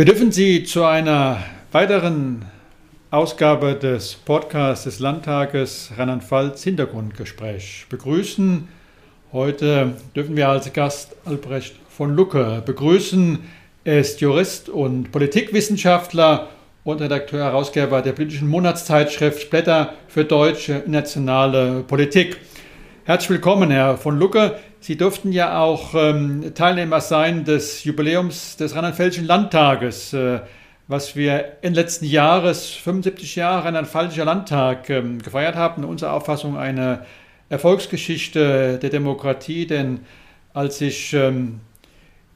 Wir dürfen Sie zu einer weiteren Ausgabe des Podcasts des Landtages Rheinland-Pfalz Hintergrundgespräch begrüßen. Heute dürfen wir als Gast Albrecht von Lucke begrüßen. Er ist Jurist und Politikwissenschaftler und Redakteur, Herausgeber der politischen Monatszeitschrift Blätter für deutsche nationale Politik. Herzlich willkommen, Herr von Lucke. Sie durften ja auch ähm, Teilnehmer sein des Jubiläums des Rheinland-Pfälzischen Landtages, äh, was wir Ende letzten Jahres, 75 Jahre Rheinland-Pfälzischer Landtag ähm, gefeiert haben. Unserer Auffassung eine Erfolgsgeschichte der Demokratie, denn als sich ähm,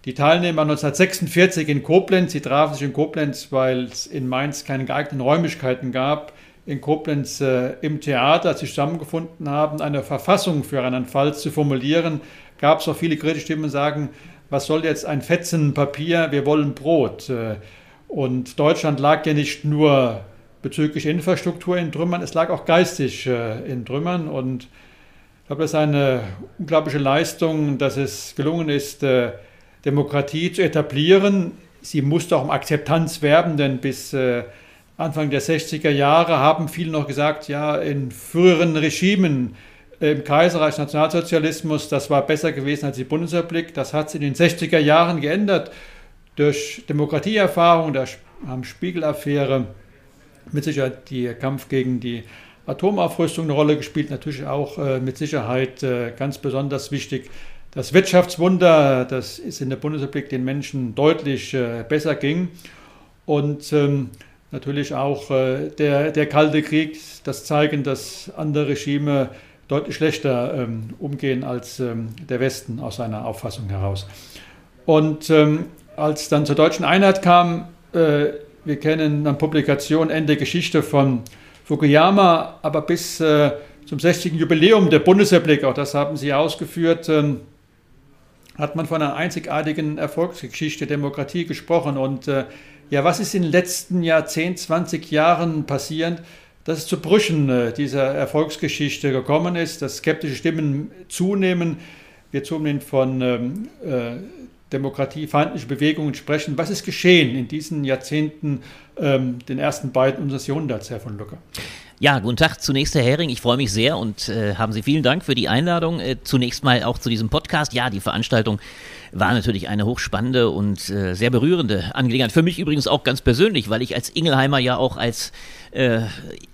die Teilnehmer 1946 in Koblenz, sie trafen sich in Koblenz, weil es in Mainz keine geeigneten Räumlichkeiten gab, in Koblenz äh, im Theater sich zusammengefunden haben, eine Verfassung für Rheinland-Pfalz zu formulieren, gab es auch viele kritische Stimmen, sagen, was soll jetzt ein Fetzen Papier, wir wollen Brot. Äh, und Deutschland lag ja nicht nur bezüglich Infrastruktur in Trümmern, es lag auch geistig äh, in Trümmern. Und ich glaube, das ist eine unglaubliche Leistung, dass es gelungen ist, äh, Demokratie zu etablieren. Sie musste auch um Akzeptanz werben, denn bis Anfang der 60er Jahre haben viele noch gesagt, ja, in früheren Regimen im Kaiserreich Nationalsozialismus, das war besser gewesen als die Bundesrepublik. Das hat sich in den 60er Jahren geändert durch Demokratieerfahrung, der Spiegel-Affäre, mit Sicherheit der Kampf gegen die Atomaufrüstung eine Rolle gespielt, natürlich auch äh, mit Sicherheit äh, ganz besonders wichtig das Wirtschaftswunder, das ist in der Bundesrepublik den Menschen deutlich äh, besser ging. Und ähm, natürlich auch äh, der, der Kalte Krieg, das Zeigen, dass andere Regime deutlich schlechter ähm, umgehen als ähm, der Westen aus seiner Auffassung heraus. Und ähm, als dann zur deutschen Einheit kam, äh, wir kennen dann Publikation Ende Geschichte von Fukuyama, aber bis äh, zum 60. Jubiläum der Bundesrepublik, auch das haben Sie ausgeführt, ähm, hat man von einer einzigartigen Erfolgsgeschichte Demokratie gesprochen. Und äh, ja, was ist in den letzten Jahrzehnten, 20 Jahren passiert, dass es zu Brüchen äh, dieser Erfolgsgeschichte gekommen ist, dass skeptische Stimmen zunehmen, wir zunehmend von ähm, äh, demokratiefeindlichen Bewegungen sprechen. Was ist geschehen in diesen Jahrzehnten, ähm, den ersten beiden unseres Jahrhunderts, Herr von Lucker? Ja, guten Tag zunächst, Herr Hering. Ich freue mich sehr und äh, haben Sie vielen Dank für die Einladung. Äh, zunächst mal auch zu diesem Podcast. Ja, die Veranstaltung war natürlich eine hochspannende und äh, sehr berührende Angelegenheit. Für mich übrigens auch ganz persönlich, weil ich als Ingelheimer ja auch als äh,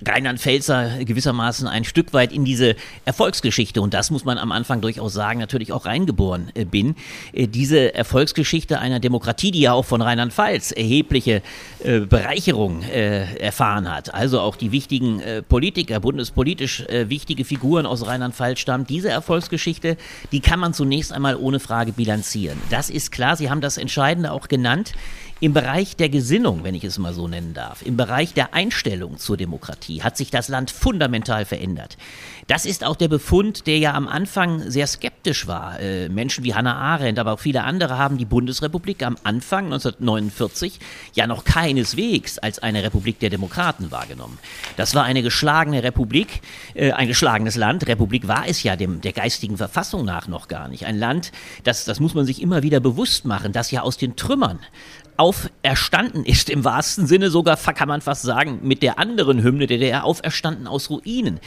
Rheinland-Pfälzer gewissermaßen ein Stück weit in diese Erfolgsgeschichte, und das muss man am Anfang durchaus sagen, natürlich auch reingeboren äh, bin. Äh, diese Erfolgsgeschichte einer Demokratie, die ja auch von Rheinland-Pfalz erhebliche äh, Bereicherung äh, erfahren hat, also auch die wichtigen äh, Politiker, bundespolitisch wichtige Figuren aus Rheinland-Pfalz stammen, diese Erfolgsgeschichte, die kann man zunächst einmal ohne Frage bilanzieren. Das ist klar, Sie haben das Entscheidende auch genannt. Im Bereich der Gesinnung, wenn ich es mal so nennen darf, im Bereich der Einstellung zur Demokratie hat sich das Land fundamental verändert. Das ist auch der Befund, der ja am Anfang sehr skeptisch war. Äh, Menschen wie Hannah Arendt, aber auch viele andere haben die Bundesrepublik am Anfang 1949 ja noch keineswegs als eine Republik der Demokraten wahrgenommen. Das war eine geschlagene Republik, äh, ein geschlagenes Land. Republik war es ja dem, der geistigen Verfassung nach noch gar nicht. Ein Land, das, das muss man sich immer wieder bewusst machen, das ja aus den Trümmern auferstanden ist, im wahrsten Sinne sogar, kann man fast sagen, mit der anderen Hymne, der der auferstanden aus Ruinen.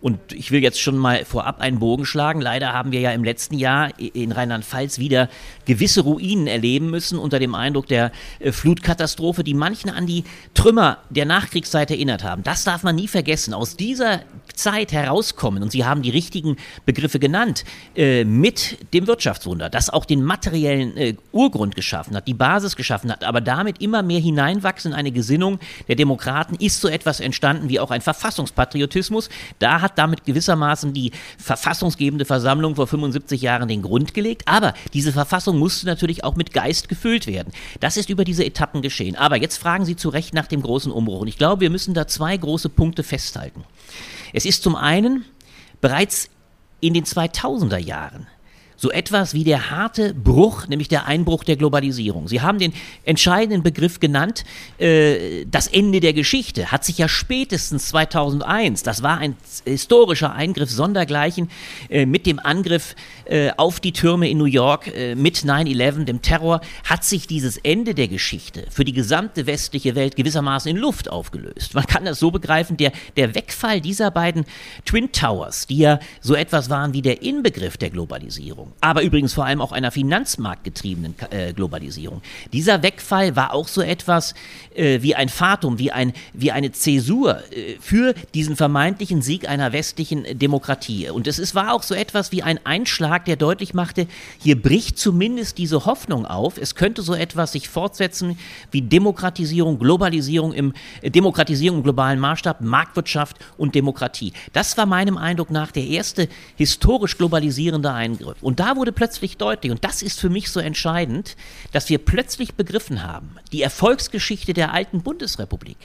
Und ich will jetzt schon mal vorab einen Bogen schlagen. Leider haben wir ja im letzten Jahr in Rheinland-Pfalz wieder gewisse Ruinen erleben müssen unter dem Eindruck der äh, Flutkatastrophe, die manchen an die Trümmer der Nachkriegszeit erinnert haben. Das darf man nie vergessen. Aus dieser Zeit herauskommen, und Sie haben die richtigen Begriffe genannt, äh, mit dem Wirtschaftswunder, das auch den materiellen äh, Urgrund geschaffen hat, die Basis geschaffen hat, aber damit immer mehr hineinwachsen in eine Gesinnung der Demokraten, ist so etwas entstanden wie auch ein Verfassungspatriotismus. Da hat hat damit gewissermaßen die verfassungsgebende Versammlung vor 75 Jahren den Grund gelegt. Aber diese Verfassung musste natürlich auch mit Geist gefüllt werden. Das ist über diese Etappen geschehen. Aber jetzt fragen Sie zu Recht nach dem großen Umbruch. Und ich glaube, wir müssen da zwei große Punkte festhalten. Es ist zum einen bereits in den 2000er Jahren so etwas wie der harte Bruch, nämlich der Einbruch der Globalisierung. Sie haben den entscheidenden Begriff genannt, äh, das Ende der Geschichte, hat sich ja spätestens 2001, das war ein historischer Eingriff sondergleichen, äh, mit dem Angriff äh, auf die Türme in New York, äh, mit 9-11, dem Terror, hat sich dieses Ende der Geschichte für die gesamte westliche Welt gewissermaßen in Luft aufgelöst. Man kann das so begreifen, der, der Wegfall dieser beiden Twin Towers, die ja so etwas waren wie der Inbegriff der Globalisierung, aber übrigens vor allem auch einer finanzmarktgetriebenen äh, Globalisierung. Dieser Wegfall war auch so etwas äh, wie ein Fatum, wie, ein, wie eine Zäsur äh, für diesen vermeintlichen Sieg einer westlichen Demokratie. Und es ist, war auch so etwas wie ein Einschlag, der deutlich machte, hier bricht zumindest diese Hoffnung auf, es könnte so etwas sich fortsetzen wie Demokratisierung, Globalisierung im äh, Demokratisierung im globalen Maßstab, Marktwirtschaft und Demokratie. Das war meinem Eindruck nach der erste historisch globalisierende Eingriff. Und da wurde plötzlich deutlich, und das ist für mich so entscheidend, dass wir plötzlich begriffen haben, die Erfolgsgeschichte der alten Bundesrepublik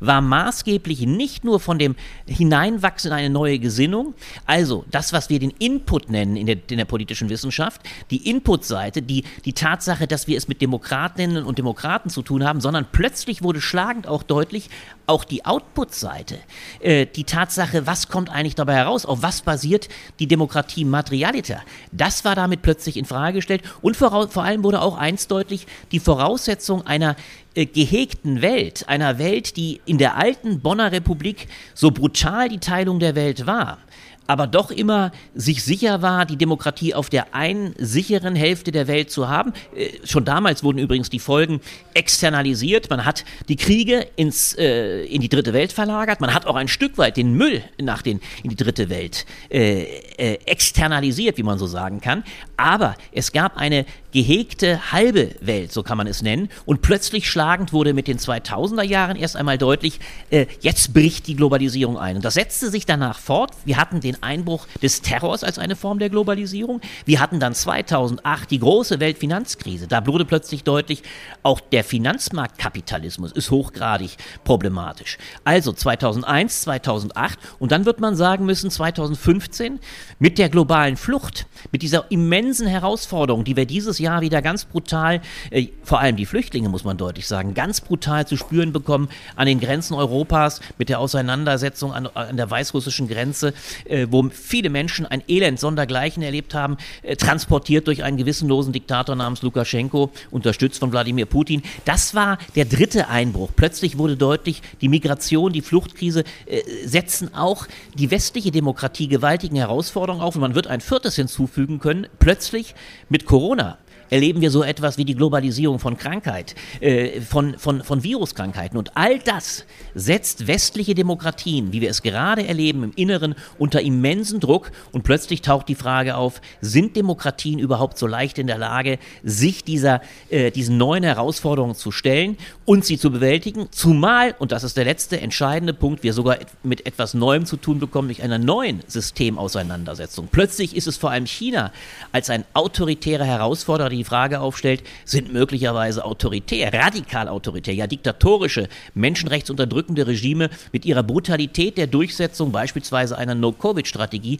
war maßgeblich nicht nur von dem Hineinwachsen in eine neue Gesinnung, also das, was wir den Input nennen in der, in der politischen Wissenschaft, die Inputseite, die, die Tatsache, dass wir es mit Demokratinnen und Demokraten zu tun haben, sondern plötzlich wurde schlagend auch deutlich, auch die Output-Seite, äh, die Tatsache, was kommt eigentlich dabei heraus, auf was basiert die Demokratie materialiter, das war damit plötzlich in Frage gestellt. Und vor, vor allem wurde auch eins deutlich, die Voraussetzung einer äh, gehegten Welt, einer Welt, die in der alten Bonner Republik so brutal die Teilung der Welt war, aber doch immer sich sicher war, die Demokratie auf der einen sicheren Hälfte der Welt zu haben. Äh, schon damals wurden übrigens die Folgen externalisiert. Man hat die Kriege ins, äh, in die dritte Welt verlagert. Man hat auch ein Stück weit den Müll nach den, in die dritte Welt äh, äh, externalisiert, wie man so sagen kann. Aber es gab eine gehegte halbe Welt, so kann man es nennen. Und plötzlich schlagend wurde mit den 2000er Jahren erst einmal deutlich, äh, jetzt bricht die Globalisierung ein. Und das setzte sich danach fort. Wir hatten den Einbruch des Terrors als eine Form der Globalisierung. Wir hatten dann 2008 die große Weltfinanzkrise. Da wurde plötzlich deutlich, auch der Finanzmarktkapitalismus ist hochgradig problematisch. Also 2001, 2008 und dann wird man sagen müssen 2015 mit der globalen Flucht, mit dieser immensen Herausforderung, die wir dieses Jahr wieder ganz brutal, äh, vor allem die Flüchtlinge muss man deutlich sagen, ganz brutal zu spüren bekommen an den Grenzen Europas mit der Auseinandersetzung an, an der weißrussischen Grenze, äh, wo viele Menschen ein Elend sondergleichen erlebt haben, äh, transportiert durch einen gewissenlosen Diktator namens Lukaschenko, unterstützt von Wladimir Putin. Das war der dritte Einbruch. Plötzlich wurde deutlich, die Migration, die Fluchtkrise äh, setzen auch die westliche Demokratie gewaltigen Herausforderungen auf. Und man wird ein viertes hinzufügen können. Plötzlich mit Corona erleben wir so etwas wie die Globalisierung von Krankheit, äh, von, von, von Viruskrankheiten. Und all das setzt westliche Demokratien, wie wir es gerade erleben, im Inneren unter immensen Druck. Und plötzlich taucht die Frage auf, sind Demokratien überhaupt so leicht in der Lage, sich dieser, äh, diesen neuen Herausforderungen zu stellen und sie zu bewältigen? Zumal, und das ist der letzte entscheidende Punkt, wir sogar mit etwas Neuem zu tun bekommen, durch einer neuen Systemauseinandersetzung. Plötzlich ist es vor allem China als ein autoritärer Herausforderer, die Frage aufstellt, sind möglicherweise autoritär, radikal autoritär, ja diktatorische, menschenrechtsunterdrückende Regime mit ihrer Brutalität der Durchsetzung beispielsweise einer No-Covid-Strategie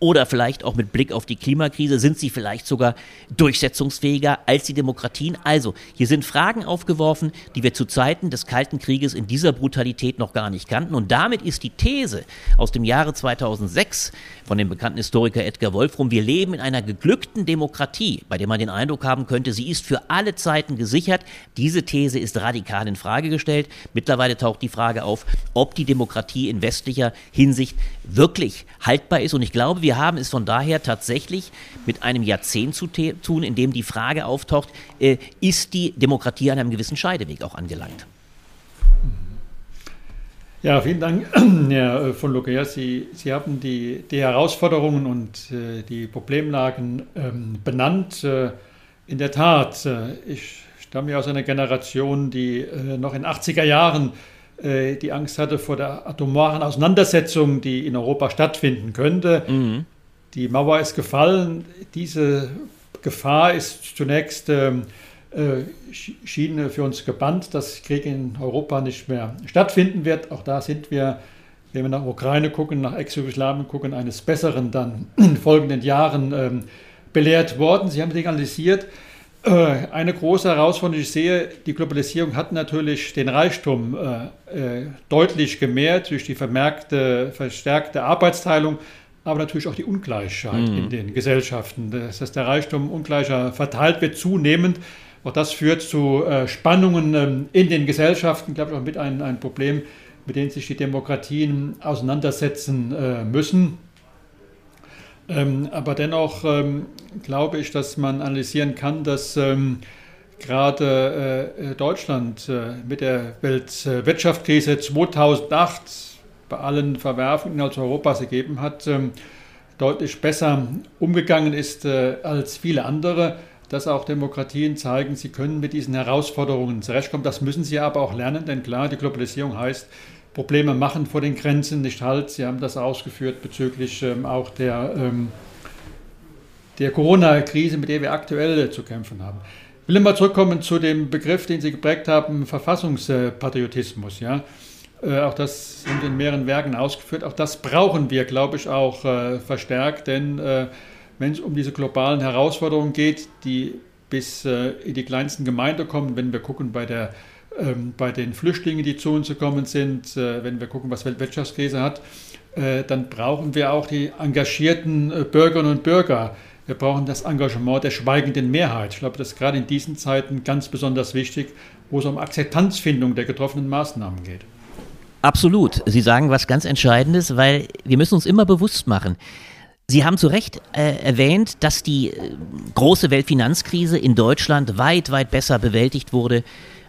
oder vielleicht auch mit Blick auf die Klimakrise sind sie vielleicht sogar durchsetzungsfähiger als die Demokratien. Also, hier sind Fragen aufgeworfen, die wir zu Zeiten des Kalten Krieges in dieser Brutalität noch gar nicht kannten. Und damit ist die These aus dem Jahre 2006 von dem bekannten Historiker Edgar Wolfrum, wir leben in einer geglückten Demokratie, bei der man den Eindruck haben könnte, sie ist für alle Zeiten gesichert. Diese These ist radikal in Frage gestellt. Mittlerweile taucht die Frage auf, ob die Demokratie in westlicher Hinsicht wirklich haltbar ist. Und ich glaube, wir wir haben es von daher tatsächlich mit einem Jahrzehnt zu tun, in dem die Frage auftaucht, äh, ist die Demokratie an einem gewissen Scheideweg auch angelangt? Ja, vielen Dank, Herr von Lucke. Sie, Sie haben die, die Herausforderungen und äh, die Problemlagen ähm, benannt. Äh, in der Tat, äh, ich stamme ja aus einer Generation, die äh, noch in 80er Jahren äh, die Angst hatte vor der atomaren Auseinandersetzung, die in Europa stattfinden könnte. Mhm. Die Mauer ist gefallen. Diese Gefahr ist zunächst ähm, äh, schien für uns gebannt, dass Krieg in Europa nicht mehr stattfinden wird. Auch da sind wir, wenn wir nach Ukraine gucken, nach Ex-Jugoslawien gucken, eines Besseren dann in folgenden Jahren ähm, belehrt worden, Sie haben signalisiert, äh, eine große Herausforderung, die ich sehe, die Globalisierung hat natürlich den Reichtum äh, äh, deutlich gemehrt durch die vermerkte, verstärkte Arbeitsteilung, aber natürlich auch die Ungleichheit mhm. in den Gesellschaften. Das heißt, der Reichtum ungleicher verteilt wird zunehmend. Auch das führt zu äh, Spannungen ähm, in den Gesellschaften, glaube ich, auch mit ein, ein Problem, mit dem sich die Demokratien auseinandersetzen äh, müssen. Ähm, aber dennoch ähm, glaube ich, dass man analysieren kann, dass ähm, gerade äh, Deutschland äh, mit der Weltwirtschaftskrise 2008 bei allen Verwerfungen innerhalb Europas gegeben hat, ähm, deutlich besser umgegangen ist äh, als viele andere. Dass auch Demokratien zeigen, sie können mit diesen Herausforderungen zurechtkommen. Das müssen sie aber auch lernen, denn klar, die Globalisierung heißt, Probleme machen vor den Grenzen nicht halt. Sie haben das ausgeführt bezüglich ähm, auch der, ähm, der Corona-Krise, mit der wir aktuell zu kämpfen haben. Ich will mal zurückkommen zu dem Begriff, den Sie geprägt haben, Verfassungspatriotismus. Ja? Äh, auch das sind in mehreren Werken ausgeführt. Auch das brauchen wir, glaube ich, auch äh, verstärkt, denn äh, wenn es um diese globalen Herausforderungen geht, die bis äh, in die kleinsten Gemeinden kommen, wenn wir gucken bei der bei den Flüchtlingen, die zu uns gekommen sind, äh, wenn wir gucken, was Weltwirtschaftskrise hat, äh, dann brauchen wir auch die engagierten äh, Bürgerinnen und Bürger. Wir brauchen das Engagement der schweigenden Mehrheit. Ich glaube, das ist gerade in diesen Zeiten ganz besonders wichtig, wo es um Akzeptanzfindung der getroffenen Maßnahmen geht. Absolut. Sie sagen was ganz Entscheidendes, weil wir müssen uns immer bewusst machen, Sie haben zu Recht äh, erwähnt, dass die äh, große Weltfinanzkrise in Deutschland weit, weit besser bewältigt wurde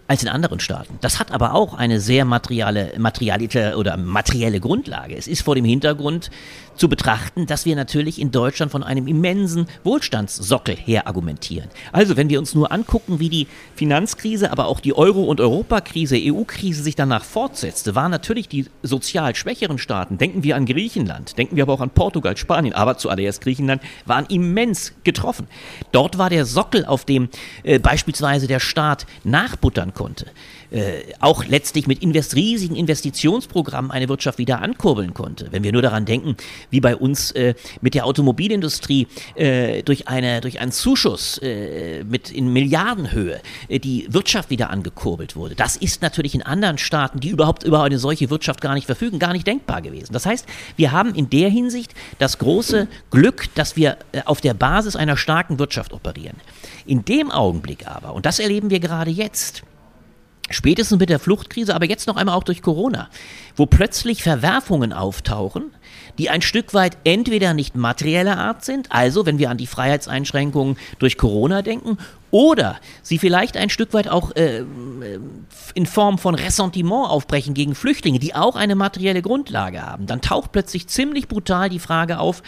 als in anderen Staaten. Das hat aber auch eine sehr materielle, materielle oder materielle Grundlage. Es ist vor dem Hintergrund zu betrachten, dass wir natürlich in Deutschland von einem immensen Wohlstandssockel her argumentieren. Also wenn wir uns nur angucken, wie die Finanzkrise, aber auch die Euro- und Europakrise, EU-Krise sich danach fortsetzte, waren natürlich die sozial schwächeren Staaten, denken wir an Griechenland, denken wir aber auch an Portugal, Spanien, aber zuallererst Griechenland, waren immens getroffen. Dort war der Sockel, auf dem äh, beispielsweise der Staat nachbuttern konnte äh, auch letztlich mit invest riesigen Investitionsprogrammen eine Wirtschaft wieder ankurbeln konnte. Wenn wir nur daran denken, wie bei uns äh, mit der Automobilindustrie äh, durch, eine, durch einen Zuschuss äh, mit in Milliardenhöhe äh, die Wirtschaft wieder angekurbelt wurde. Das ist natürlich in anderen Staaten, die überhaupt über eine solche Wirtschaft gar nicht verfügen, gar nicht denkbar gewesen. Das heißt, wir haben in der Hinsicht das große Glück, dass wir äh, auf der Basis einer starken Wirtschaft operieren. In dem Augenblick aber, und das erleben wir gerade jetzt, Spätestens mit der Fluchtkrise, aber jetzt noch einmal auch durch Corona, wo plötzlich Verwerfungen auftauchen, die ein Stück weit entweder nicht materieller Art sind, also wenn wir an die Freiheitseinschränkungen durch Corona denken, oder sie vielleicht ein Stück weit auch äh, in Form von Ressentiment aufbrechen gegen Flüchtlinge, die auch eine materielle Grundlage haben, dann taucht plötzlich ziemlich brutal die Frage auf,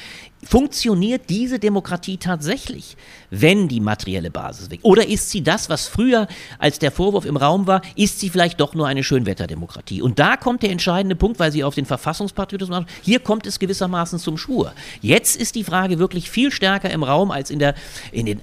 funktioniert diese Demokratie tatsächlich, wenn die materielle Basis weg? Oder ist sie das, was früher als der Vorwurf im Raum war, ist sie vielleicht doch nur eine Schönwetterdemokratie? Und da kommt der entscheidende Punkt, weil Sie auf den Verfassungspatriotismus machen, hier kommt es gewissermaßen zum Schwur. Jetzt ist die Frage wirklich viel stärker im Raum als in, der, in, den,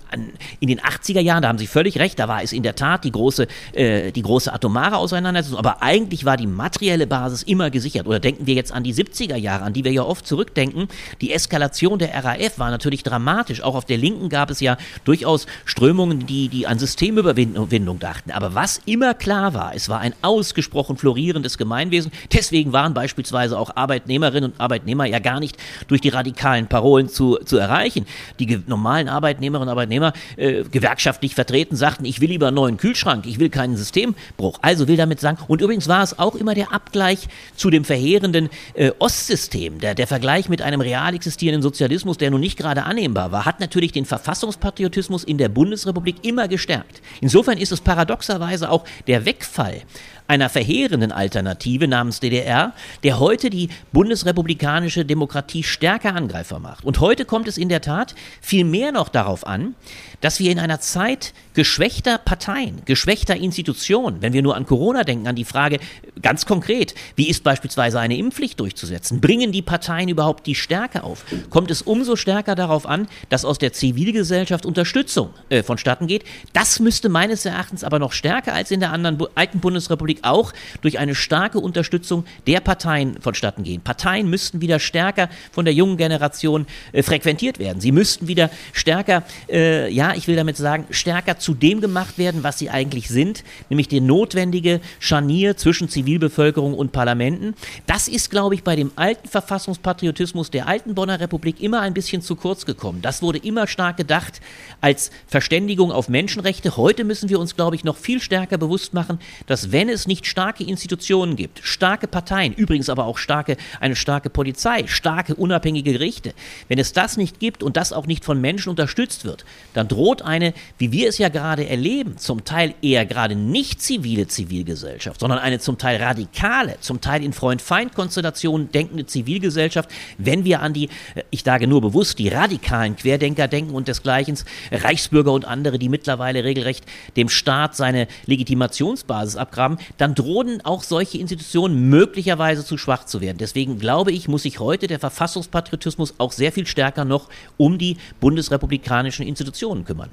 in den 80er Jahren Jahren, da haben Sie völlig recht, da war es in der Tat die große, äh, die große atomare Auseinandersetzung, aber eigentlich war die materielle Basis immer gesichert. Oder denken wir jetzt an die 70er Jahre, an die wir ja oft zurückdenken. Die Eskalation der RAF war natürlich dramatisch. Auch auf der Linken gab es ja durchaus Strömungen, die, die an Systemüberwindung dachten. Aber was immer klar war, es war ein ausgesprochen florierendes Gemeinwesen. Deswegen waren beispielsweise auch Arbeitnehmerinnen und Arbeitnehmer ja gar nicht durch die radikalen Parolen zu, zu erreichen. Die normalen Arbeitnehmerinnen und Arbeitnehmer, äh, Gewerkschaften, gewerkschaftlich vertreten, sagten, ich will lieber einen neuen Kühlschrank, ich will keinen Systembruch. Also will damit sagen, und übrigens war es auch immer der Abgleich zu dem verheerenden äh, Ostsystem, der, der Vergleich mit einem real existierenden Sozialismus, der nun nicht gerade annehmbar war, hat natürlich den Verfassungspatriotismus in der Bundesrepublik immer gestärkt. Insofern ist es paradoxerweise auch der Wegfall einer verheerenden Alternative namens DDR, der heute die bundesrepublikanische Demokratie stärker Angreifer macht. Und heute kommt es in der Tat viel mehr noch darauf an, dass wir in einer Zeit geschwächter Parteien, geschwächter Institutionen, wenn wir nur an Corona denken, an die Frage ganz konkret, wie ist beispielsweise eine Impfpflicht durchzusetzen? Bringen die Parteien überhaupt die Stärke auf? Kommt es umso stärker darauf an, dass aus der Zivilgesellschaft Unterstützung äh, vonstatten geht. Das müsste meines Erachtens aber noch stärker als in der anderen alten Bundesrepublik auch durch eine starke Unterstützung der Parteien vonstatten gehen. Parteien müssten wieder stärker von der jungen Generation äh, frequentiert werden. Sie müssten wieder stärker, äh, ja, ich will damit sagen, stärker zu dem gemacht werden, was sie eigentlich sind, nämlich die notwendige Scharnier zwischen Zivilbevölkerung und Parlamenten. Das ist, glaube ich, bei dem alten Verfassungspatriotismus der alten Bonner Republik immer ein bisschen zu kurz gekommen. Das wurde immer stark gedacht als Verständigung auf Menschenrechte. Heute müssen wir uns, glaube ich, noch viel stärker bewusst machen, dass wenn es nicht starke Institutionen gibt, starke Parteien, übrigens aber auch starke, eine starke Polizei, starke unabhängige Gerichte, wenn es das nicht gibt und das auch nicht von Menschen unterstützt wird, dann droht eine, wie wir es ja gerade erleben, zum Teil eher gerade nicht zivile Zivilgesellschaft, sondern eine zum Teil radikale, zum Teil in Freund-Feind-Konstellationen denkende Zivilgesellschaft, wenn wir an die, äh, ich sage nur bewusst, die radikalen Querdenker denken und desgleichen, Reichsbürger und andere, die mittlerweile regelrecht dem Staat seine Legitimationsbasis abgraben, dann drohen auch solche Institutionen möglicherweise zu schwach zu werden. Deswegen glaube ich, muss sich heute der Verfassungspatriotismus auch sehr viel stärker noch um die bundesrepublikanischen Institutionen kümmern.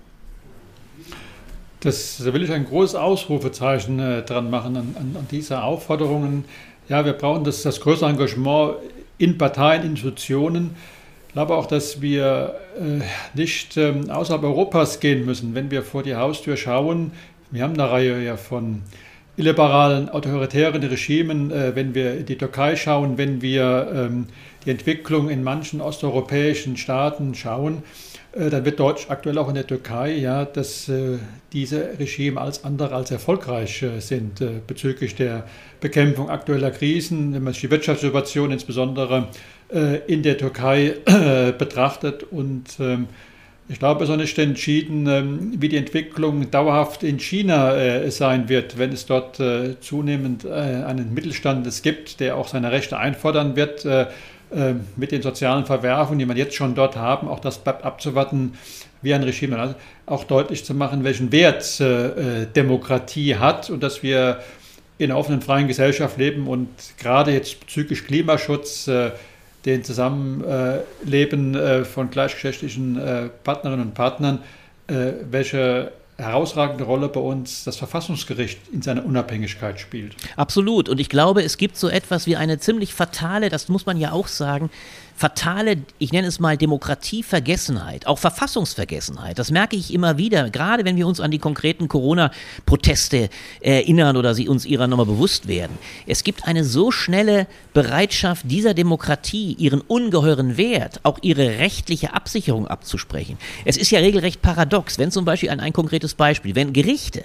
Das, da will ich ein großes Ausrufezeichen äh, dran machen an, an, an diese Aufforderungen. Ja, wir brauchen das, das größere Engagement in Parteien, Institutionen. Ich glaube auch, dass wir äh, nicht ähm, außerhalb Europas gehen müssen, wenn wir vor die Haustür schauen. Wir haben eine Reihe ja von illiberalen, autoritären Regimen, äh, wenn wir in die Türkei schauen, wenn wir ähm, die Entwicklung in manchen osteuropäischen Staaten schauen, äh, dann wird Deutsch aktuell auch in der Türkei, ja, dass äh, diese Regime als andere als erfolgreich äh, sind äh, bezüglich der Bekämpfung aktueller Krisen, wenn man sich die Wirtschaftssituation insbesondere äh, in der Türkei betrachtet und ähm, ich glaube, es ist noch nicht entschieden, ähm, wie die Entwicklung dauerhaft in China sein wird, wenn es dort zunehmend einen Mittelstand gibt, der auch seine Rechte einfordern wird äh, mit den sozialen Verwerfungen, die man jetzt schon dort haben, auch das bleibt abzuwarten, wie ein Regime auch deutlich zu machen, welchen Wert äh, äh, Demokratie hat und dass wir in einer offenen, freien Gesellschaft leben und gerade jetzt bezüglich Klimaschutz, äh, den Zusammenleben äh, von gleichgeschlechtlichen äh, Partnerinnen und Partnern, welche herausragende Rolle bei uns das Verfassungsgericht in seiner Unabhängigkeit spielt. Absolut. Und ich glaube, es gibt so etwas wie eine ziemlich fatale, das muss man ja auch sagen, fatale, ich nenne es mal Demokratievergessenheit, auch Verfassungsvergessenheit. Das merke ich immer wieder, gerade wenn wir uns an die konkreten Corona-Proteste erinnern oder sie uns ihrer nochmal bewusst werden. Es gibt eine so schnelle Bereitschaft dieser Demokratie, ihren ungeheuren Wert, auch ihre rechtliche Absicherung abzusprechen. Es ist ja regelrecht paradox, wenn zum Beispiel ein, ein konkretes Beispiel, wenn Gerichte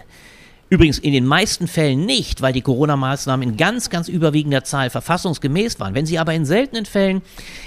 Übrigens in den meisten Fällen nicht, weil die Corona-Maßnahmen in ganz, ganz überwiegender Zahl verfassungsgemäß waren. Wenn Sie aber in seltenen Fällen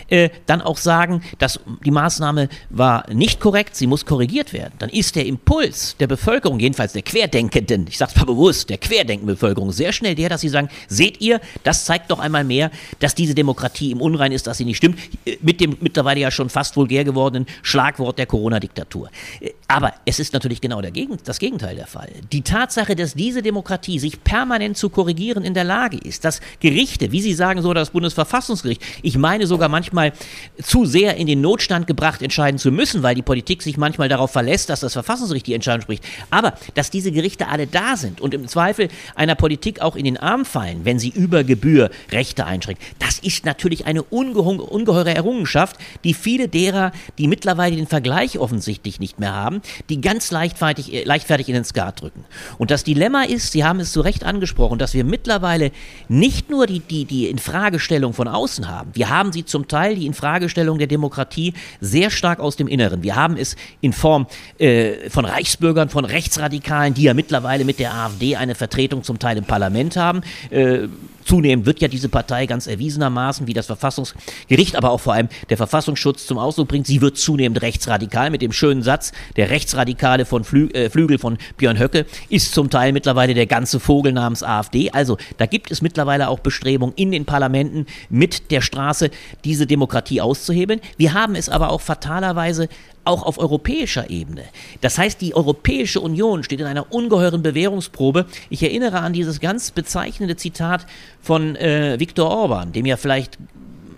äh, dann auch sagen, dass die Maßnahme war nicht korrekt, sie muss korrigiert werden, dann ist der Impuls der Bevölkerung, jedenfalls der Querdenkenden, ich sage es mal bewusst, der Querdenkenbevölkerung, sehr schnell der, dass sie sagen, seht ihr, das zeigt doch einmal mehr, dass diese Demokratie im Unrein ist, dass sie nicht stimmt, äh, mit dem mittlerweile ja schon fast vulgär gewordenen Schlagwort der Corona-Diktatur. Äh, aber es ist natürlich genau das Gegenteil der Fall. Die Tatsache, Tatsache, dass diese Demokratie sich permanent zu korrigieren in der Lage ist, dass Gerichte, wie Sie sagen, so das Bundesverfassungsgericht, ich meine sogar manchmal zu sehr in den Notstand gebracht entscheiden zu müssen, weil die Politik sich manchmal darauf verlässt, dass das Verfassungsgericht die Entscheidung spricht. Aber dass diese Gerichte alle da sind und im Zweifel einer Politik auch in den Arm fallen, wenn sie über Gebühr Rechte einschränkt, das ist natürlich eine ungeheure Errungenschaft, die viele derer, die mittlerweile den Vergleich offensichtlich nicht mehr haben, die ganz leichtfertig, äh, leichtfertig in den Skat drücken. Und das das Dilemma ist, Sie haben es zu Recht angesprochen, dass wir mittlerweile nicht nur die, die, die Infragestellung von außen haben, wir haben sie zum Teil, die Infragestellung der Demokratie, sehr stark aus dem Inneren. Wir haben es in Form äh, von Reichsbürgern, von Rechtsradikalen, die ja mittlerweile mit der AfD eine Vertretung zum Teil im Parlament haben. Äh, Zunehmend wird ja diese Partei ganz erwiesenermaßen, wie das Verfassungsgericht, aber auch vor allem der Verfassungsschutz zum Ausdruck bringt, sie wird zunehmend rechtsradikal mit dem schönen Satz, der Rechtsradikale von Flü äh, Flügel von Björn Höcke ist zum Teil mittlerweile der ganze Vogel namens AfD. Also da gibt es mittlerweile auch Bestrebungen in den Parlamenten mit der Straße diese Demokratie auszuhebeln. Wir haben es aber auch fatalerweise auch auf europäischer Ebene. Das heißt, die Europäische Union steht in einer ungeheuren Bewährungsprobe. Ich erinnere an dieses ganz bezeichnende Zitat von äh, Viktor Orban, dem ja vielleicht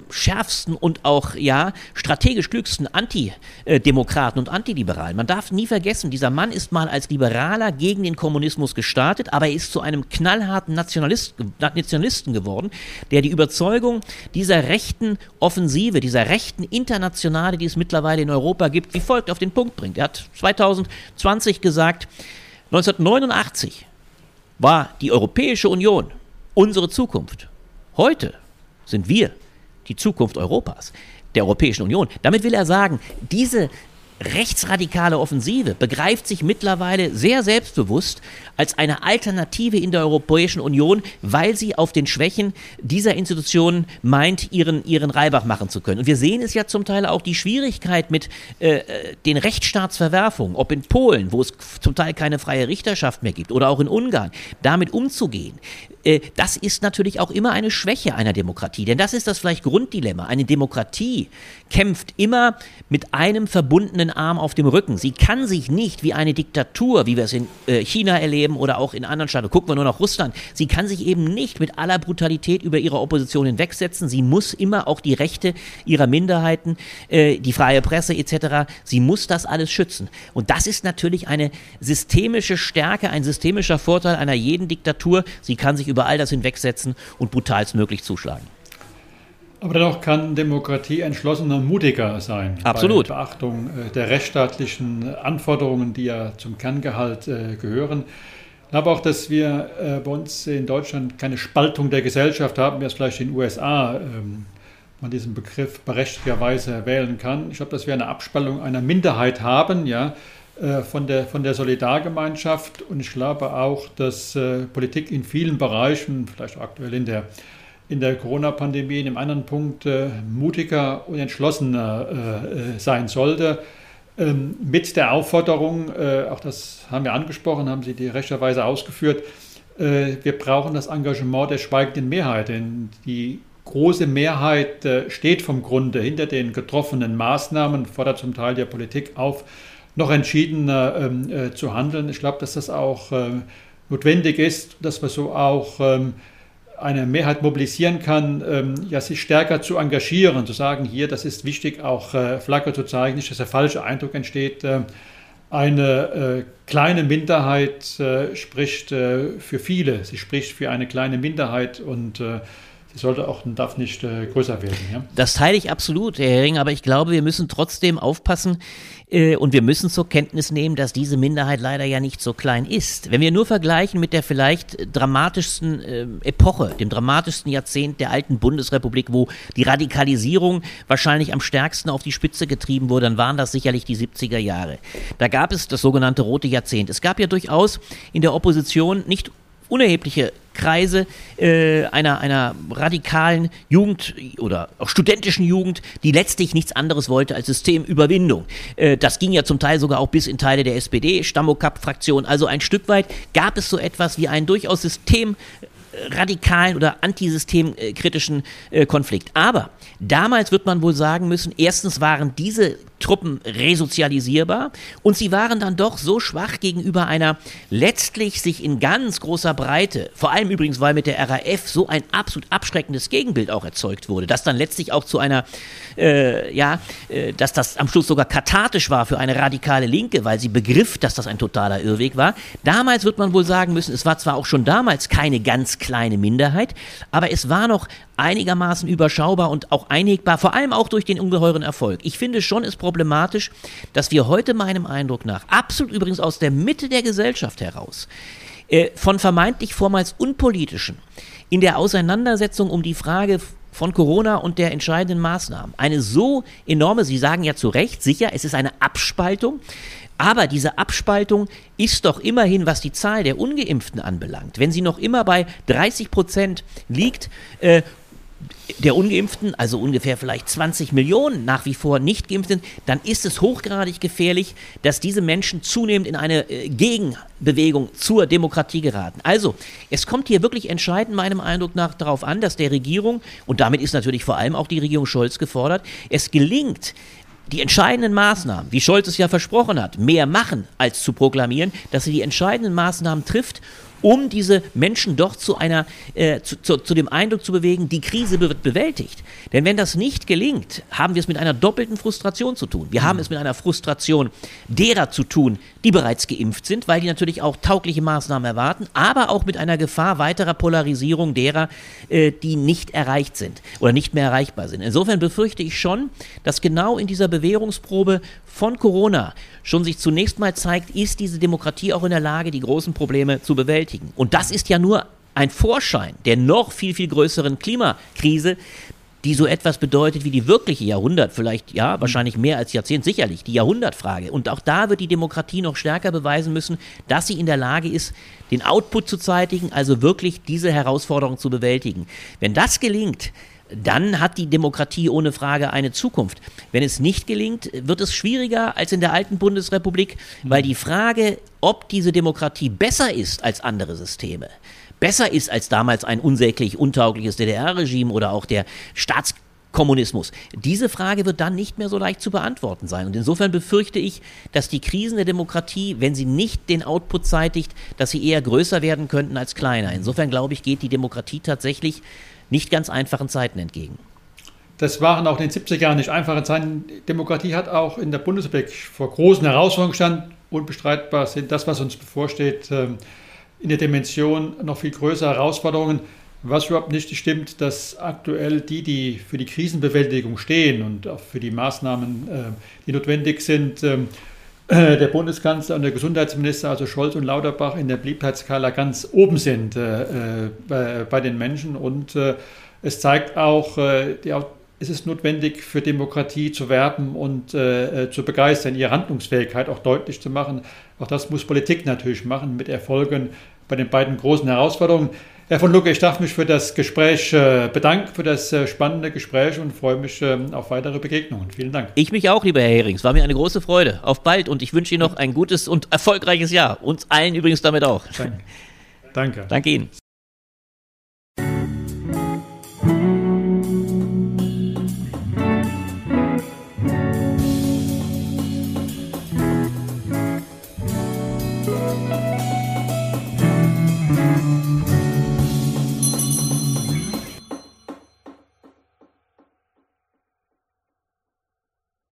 schärfsten und auch ja strategisch klügsten Antidemokraten und Antiliberalen. Man darf nie vergessen, dieser Mann ist mal als Liberaler gegen den Kommunismus gestartet, aber er ist zu einem knallharten Nationalist, Nationalisten geworden, der die Überzeugung dieser rechten Offensive, dieser rechten Internationale, die es mittlerweile in Europa gibt, wie folgt auf den Punkt bringt. Er hat 2020 gesagt, 1989 war die Europäische Union unsere Zukunft. Heute sind wir die Zukunft Europas, der Europäischen Union. Damit will er sagen, diese rechtsradikale Offensive begreift sich mittlerweile sehr selbstbewusst als eine Alternative in der Europäischen Union, weil sie auf den Schwächen dieser Institutionen meint, ihren, ihren Reibach machen zu können. Und wir sehen es ja zum Teil auch die Schwierigkeit mit äh, den Rechtsstaatsverwerfungen, ob in Polen, wo es zum Teil keine freie Richterschaft mehr gibt, oder auch in Ungarn, damit umzugehen. Äh, das ist natürlich auch immer eine Schwäche einer Demokratie, denn das ist das vielleicht Grunddilemma. Eine Demokratie kämpft immer mit einem verbundenen Arm auf dem Rücken. Sie kann sich nicht wie eine Diktatur, wie wir es in äh, China erleben oder auch in anderen Staaten, gucken wir nur nach Russland, sie kann sich eben nicht mit aller Brutalität über ihre Opposition hinwegsetzen. Sie muss immer auch die Rechte ihrer Minderheiten, äh, die freie Presse etc., sie muss das alles schützen. Und das ist natürlich eine systemische Stärke, ein systemischer Vorteil einer jeden Diktatur. Sie kann sich über all das hinwegsetzen und brutalstmöglich zuschlagen. Aber dennoch kann Demokratie entschlossener und mutiger sein. Absolut. Bei Beachtung äh, der rechtsstaatlichen Anforderungen, die ja zum Kerngehalt äh, gehören. Ich glaube auch, dass wir äh, bei uns in Deutschland keine Spaltung der Gesellschaft haben, wie es vielleicht in den USA ähm, man diesen Begriff berechtigterweise wählen kann. Ich glaube, dass wir eine Abspaltung einer Minderheit haben, ja, von der, von der Solidargemeinschaft. Und ich glaube auch, dass Politik in vielen Bereichen, vielleicht aktuell in der, in der Corona-Pandemie, in einem anderen Punkt äh, mutiger und entschlossener äh, sein sollte. Ähm, mit der Aufforderung, äh, auch das haben wir angesprochen, haben Sie die rechterweise ausgeführt, äh, wir brauchen das Engagement der schweigenden Mehrheit, denn die große Mehrheit steht vom Grunde hinter den getroffenen Maßnahmen, fordert zum Teil der Politik auf, noch entschiedener ähm, äh, zu handeln. Ich glaube, dass das auch äh, notwendig ist, dass man so auch ähm, eine Mehrheit mobilisieren kann, ähm, ja, sich stärker zu engagieren, zu sagen, hier, das ist wichtig, auch äh, Flagge zu zeigen, nicht, dass der falsche Eindruck entsteht. Äh, eine äh, kleine Minderheit äh, spricht für viele, sie spricht für eine kleine Minderheit und sie sollte auch darf nicht größer werden. Ja? Das teile ich absolut, Herr Hering, aber ich glaube, wir müssen trotzdem aufpassen, äh, und wir müssen zur Kenntnis nehmen, dass diese Minderheit leider ja nicht so klein ist. Wenn wir nur vergleichen mit der vielleicht dramatischsten äh, Epoche, dem dramatischsten Jahrzehnt der alten Bundesrepublik, wo die Radikalisierung wahrscheinlich am stärksten auf die Spitze getrieben wurde, dann waren das sicherlich die 70er Jahre. Da gab es das sogenannte rote Jahrzehnt. Es gab ja durchaus in der Opposition nicht unerhebliche Kreise äh, einer, einer radikalen Jugend oder auch studentischen Jugend, die letztlich nichts anderes wollte als Systemüberwindung. Äh, das ging ja zum Teil sogar auch bis in Teile der SPD, Stammokap-Fraktion. Also ein Stück weit gab es so etwas wie einen durchaus System radikalen oder antisystemkritischen äh, Konflikt. Aber damals wird man wohl sagen müssen, erstens waren diese Truppen resozialisierbar und sie waren dann doch so schwach gegenüber einer letztlich sich in ganz großer Breite, vor allem übrigens, weil mit der RAF so ein absolut abschreckendes Gegenbild auch erzeugt wurde, das dann letztlich auch zu einer, äh, ja, äh, dass das am Schluss sogar kathartisch war für eine radikale Linke, weil sie begriff, dass das ein totaler Irrweg war. Damals wird man wohl sagen müssen, es war zwar auch schon damals keine ganz kleine Minderheit, aber es war noch einigermaßen überschaubar und auch einigbar, vor allem auch durch den ungeheuren Erfolg. Ich finde schon es problematisch, dass wir heute meinem Eindruck nach, absolut übrigens aus der Mitte der Gesellschaft heraus, äh, von vermeintlich vormals unpolitischen, in der Auseinandersetzung um die Frage von Corona und der entscheidenden Maßnahmen. Eine so enorme, Sie sagen ja zu Recht, sicher, es ist eine Abspaltung, aber diese Abspaltung ist doch immerhin, was die Zahl der ungeimpften anbelangt, wenn sie noch immer bei 30 Prozent liegt äh, der Ungeimpften, also ungefähr vielleicht 20 Millionen nach wie vor nicht geimpft sind, dann ist es hochgradig gefährlich, dass diese Menschen zunehmend in eine äh, Gegenbewegung zur Demokratie geraten. Also, es kommt hier wirklich entscheidend meinem Eindruck nach darauf an, dass der Regierung, und damit ist natürlich vor allem auch die Regierung Scholz gefordert, es gelingt, die entscheidenden Maßnahmen, wie Scholz es ja versprochen hat, mehr machen als zu proklamieren, dass sie die entscheidenden Maßnahmen trifft um diese Menschen doch zu einer, äh, zu, zu, zu, dem Eindruck zu bewegen, die Krise wird bewältigt. Denn wenn das nicht gelingt, haben wir es mit einer doppelten Frustration zu tun. Wir haben es mit einer Frustration derer zu tun, die bereits geimpft sind, weil die natürlich auch taugliche Maßnahmen erwarten, aber auch mit einer Gefahr weiterer Polarisierung derer, äh, die nicht erreicht sind oder nicht mehr erreichbar sind. Insofern befürchte ich schon, dass genau in dieser Bewährungsprobe von Corona schon sich zunächst mal zeigt, ist diese Demokratie auch in der Lage, die großen Probleme zu bewältigen. Und das ist ja nur ein Vorschein der noch viel, viel größeren Klimakrise, die so etwas bedeutet wie die wirkliche Jahrhundert, vielleicht ja, wahrscheinlich mehr als Jahrzehnt, sicherlich, die Jahrhundertfrage. Und auch da wird die Demokratie noch stärker beweisen müssen, dass sie in der Lage ist, den Output zu zeitigen, also wirklich diese Herausforderung zu bewältigen. Wenn das gelingt, dann hat die Demokratie ohne Frage eine Zukunft. Wenn es nicht gelingt, wird es schwieriger als in der alten Bundesrepublik, weil die Frage, ob diese Demokratie besser ist als andere Systeme, besser ist als damals ein unsäglich untaugliches DDR-Regime oder auch der Staatskommunismus. Diese Frage wird dann nicht mehr so leicht zu beantworten sein. Und insofern befürchte ich, dass die Krisen der Demokratie, wenn sie nicht den Output zeitigt, dass sie eher größer werden könnten als kleiner. Insofern glaube ich, geht die Demokratie tatsächlich nicht ganz einfachen Zeiten entgegen. Das waren auch in den 70er Jahren nicht einfache Zeiten. Demokratie hat auch in der Bundesrepublik vor großen Herausforderungen gestanden. Unbestreitbar sind das, was uns bevorsteht, ähm, in der Dimension noch viel größere Herausforderungen. Was überhaupt nicht stimmt, dass aktuell die, die für die Krisenbewältigung stehen und auch für die Maßnahmen, äh, die notwendig sind, ähm, äh, der Bundeskanzler und der Gesundheitsminister, also Scholz und Lauterbach, in der Beliebtheitsskala ganz oben sind äh, bei, bei, den Menschen. Und äh, es zeigt auch, äh, es ist notwendig für Demokratie zu werben und äh, zu begeistern, ihre Handlungsfähigkeit auch deutlich zu machen. Auch das muss Politik natürlich machen mit Erfolgen bei den beiden großen Herausforderungen. Herr von Lucke, ich darf mich für das Gespräch äh, bedanken, für das äh, spannende Gespräch und freue mich ähm, auf weitere Begegnungen. Vielen Dank. Ich mich auch, lieber Herr Hering. Es war mir eine große Freude. Auf bald und ich wünsche Ihnen noch ein gutes und erfolgreiches Jahr. Uns allen übrigens damit auch. Danke. Danke. Danke Ihnen.